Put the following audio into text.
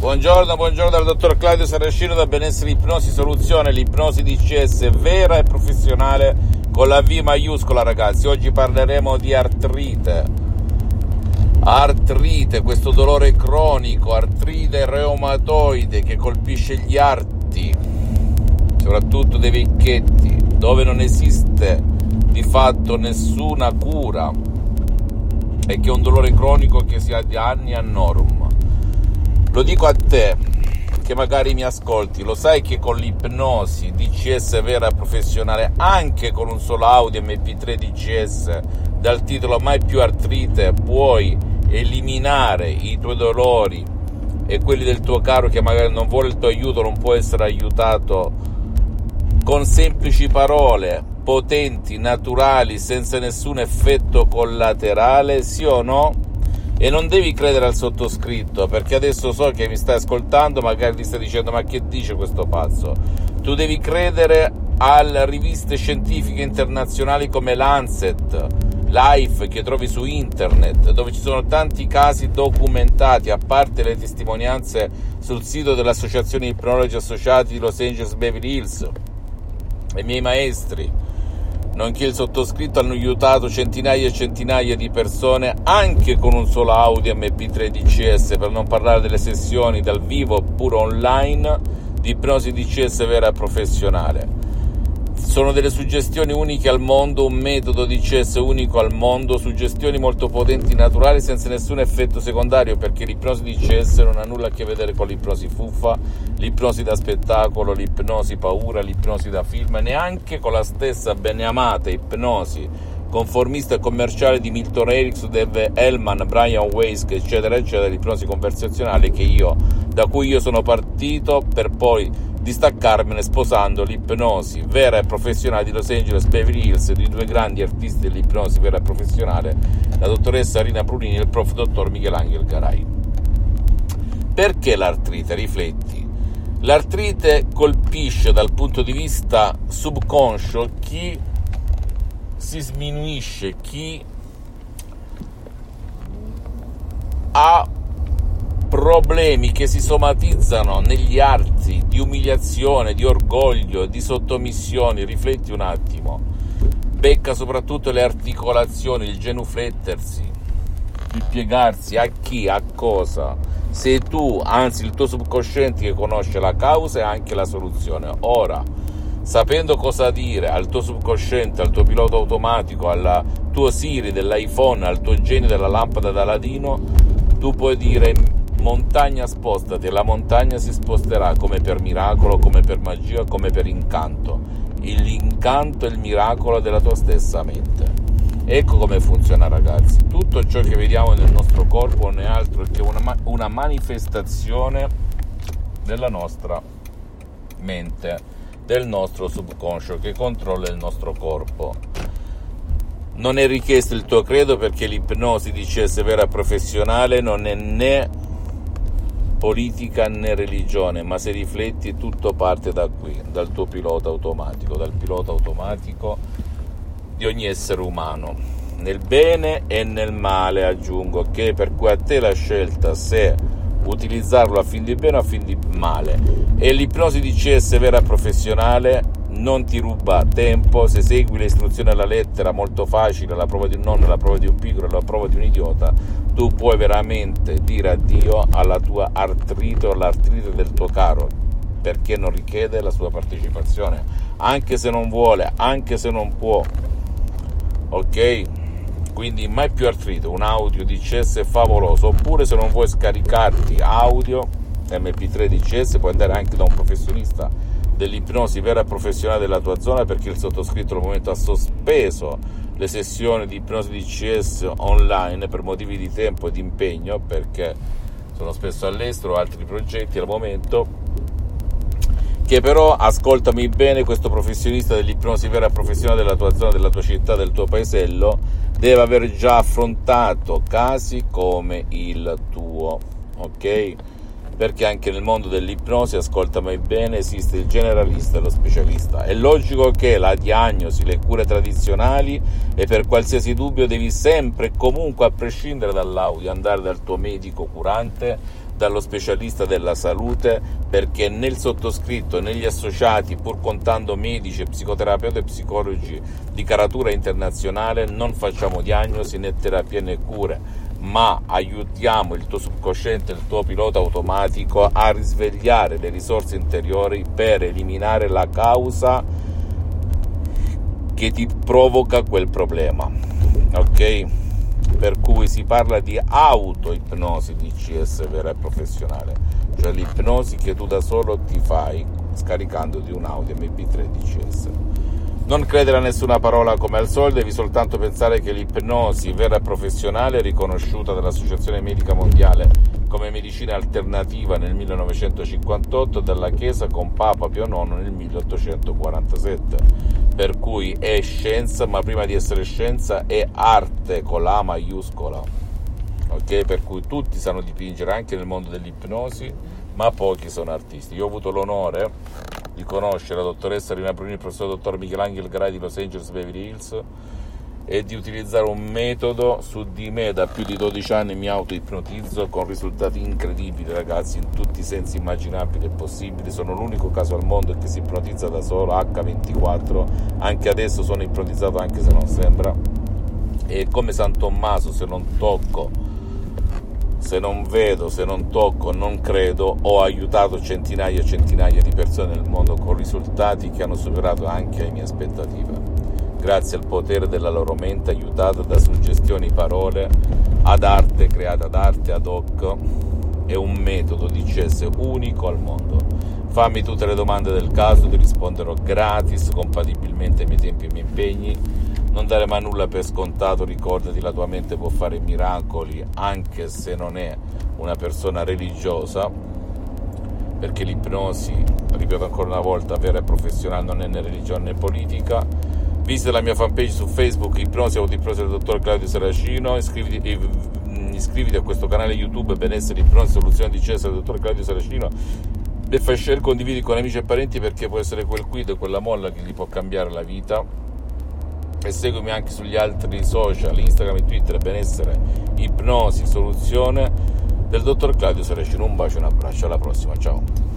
Buongiorno, buongiorno dal dottor Claudio Saracino da Benessere Ipnosi Soluzione, l'ipnosi DCS vera e professionale con la V maiuscola ragazzi. Oggi parleremo di artrite. Artrite, questo dolore cronico, artrite reumatoide che colpisce gli arti, soprattutto dei vecchietti, dove non esiste di fatto nessuna cura e che è un dolore cronico che si ha di anni a norma lo dico a te che magari mi ascolti, lo sai che con l'ipnosi DCS vera e professionale, anche con un solo audio MP3 DCS dal titolo Mai più artrite, puoi eliminare i tuoi dolori e quelli del tuo caro che magari non vuole il tuo aiuto, non può essere aiutato con semplici parole potenti, naturali, senza nessun effetto collaterale, sì o no? E non devi credere al sottoscritto perché adesso so che mi stai ascoltando magari ti stai dicendo ma che dice questo pazzo? Tu devi credere alle riviste scientifiche internazionali come Lancet Life che trovi su internet dove ci sono tanti casi documentati a parte le testimonianze sul sito dell'associazione ipnologi associati di Los Angeles Beverly Hills i miei maestri nonché il sottoscritto hanno aiutato centinaia e centinaia di persone anche con un solo audio MP3 DCS, per non parlare delle sessioni dal vivo oppure online di ipnosi DCS vera e professionale. Sono delle suggestioni uniche al mondo, un metodo DCS unico al mondo, suggestioni molto potenti, naturali, senza nessun effetto secondario, perché l'ipnosi DCS non ha nulla a che vedere con l'ipnosi fuffa, l'ipnosi da spettacolo, l'ipnosi paura, l'ipnosi da film, neanche con la stessa beneamata ipnosi conformista e commerciale di Milton Erickson, Dave Hellman, Brian Weiss, eccetera, eccetera, l'ipnosi conversazionale che io, da cui io sono partito per poi distaccarmene sposando l'ipnosi vera e professionale di Los Angeles Beverly Hills di due grandi artisti dell'ipnosi vera e professionale, la dottoressa Rina Prunini e il prof. dottor Michelangelo Garai. Perché l'artrite? Rifletti. L'artrite colpisce dal punto di vista subconscio chi si sminuisce, chi ha problemi che si somatizzano negli arti di umiliazione, di orgoglio, di sottomissione, rifletti un attimo, becca soprattutto le articolazioni, il genuflettersi, il piegarsi a chi, a cosa. Sei tu, anzi il tuo subconsciente che conosce la causa e anche la soluzione. Ora, sapendo cosa dire al tuo subconsciente, al tuo pilota automatico, al tuo Siri dell'iPhone, al tuo genio della lampada da ladino, tu puoi dire montagna spostati e la montagna si sposterà come per miracolo, come per magia, come per incanto. L'incanto e il miracolo della tua stessa mente. Ecco come funziona ragazzi. Tutto ciò che vediamo nel nostro corpo non è altro che una, una manifestazione della nostra mente, del nostro subconscio che controlla il nostro corpo. Non è richiesto il tuo credo perché l'ipnosi di CS vera professionale non è né politica né religione, ma se rifletti tutto parte da qui, dal tuo pilota automatico, dal pilota automatico di ogni essere umano, nel bene e nel male aggiungo, che per cui a te la scelta se utilizzarlo a fin di bene o a fin di male. E l'ipnosi di CS vera professionale non ti ruba tempo. Se segui le istruzioni alla lettera molto facile la prova di un nonno, la prova di un piccolo, la prova di un idiota tu puoi veramente dire addio alla tua artrite o all'artrite del tuo caro perché non richiede la sua partecipazione. Anche se non vuole anche se non può ok? Quindi mai più artrite un audio DCS favoloso oppure se non vuoi scaricarti audio mp3 DCS puoi andare anche da un professionista dell'ipnosi vera professionale della tua zona perché il sottoscritto al momento ha sospeso le sessioni di ipnosi DCS online per motivi di tempo e di impegno perché sono spesso all'estero, altri progetti al momento che però ascoltami bene questo professionista dell'ipnosi vera professionale della tua zona, della tua città, del tuo paesello deve aver già affrontato casi come il tuo ok? Perché anche nel mondo dell'ipnosi, ascoltami bene, esiste il generalista e lo specialista. È logico che la diagnosi, le cure tradizionali e per qualsiasi dubbio devi sempre e comunque, a prescindere dall'audio, andare dal tuo medico curante, dallo specialista della salute perché nel sottoscritto e negli associati, pur contando medici, psicoterapeuti e psicologi di caratura internazionale, non facciamo diagnosi né terapie né cure, ma aiutiamo il tuo subconsciente, il tuo pilota automatico a risvegliare le risorse interiori per eliminare la causa che ti provoca quel problema. Ok? Per cui si parla di auto-ipnosi DCS vera e professionale, cioè l'ipnosi che tu da solo ti fai scaricandoti un audio MP3 DCS. Non credere a nessuna parola come al solito, devi soltanto pensare che l'ipnosi vera e professionale, riconosciuta dall'Associazione Medica Mondiale come medicina alternativa nel 1958 dalla Chiesa con Papa Pio IX nel 1847. Per cui è scienza, ma prima di essere scienza è arte con la maiuscola. Ok? Per cui tutti sanno dipingere anche nel mondo dell'ipnosi, ma pochi sono artisti. Io ho avuto l'onore di conoscere la dottoressa Rina Bruni, il professor dottor Michelangelo Grai di Los Angeles Beverly Hills e di utilizzare un metodo su di me da più di 12 anni mi auto-ipnotizzo con risultati incredibili ragazzi in tutti i sensi immaginabili e possibili. Sono l'unico caso al mondo che si ipnotizza da solo H24 anche adesso sono ipnotizzato anche se non sembra. E come San Tommaso se non tocco se non vedo, se non tocco, non credo, ho aiutato centinaia e centinaia di persone nel mondo con risultati che hanno superato anche le mie aspettative grazie al potere della loro mente aiutata da suggestioni parole ad arte creata ad arte ad hoc è un metodo di unico al mondo. Fammi tutte le domande del caso, ti risponderò gratis, compatibilmente ai miei tempi e ai miei impegni. Non dare mai nulla per scontato, ricordati la tua mente può fare miracoli anche se non è una persona religiosa, perché l'ipnosi, ripeto ancora una volta, vera e professionale non è né religione né politica. Visita la mia fanpage su Facebook, Ipnosi Autoipnosi del dottor Claudio Saracino, iscriviti, eh, iscriviti, a questo canale YouTube Benessere Ipnosi Soluzione di Cesare del dottor Claudio Saracino. E fai share, condividi con amici e parenti perché può essere quel quid, quella molla che gli può cambiare la vita e seguimi anche sugli altri social, Instagram e Twitter, benessere, ipnosi, soluzione del dottor Claudio Saracino. Un bacio un abbraccio, alla prossima, ciao.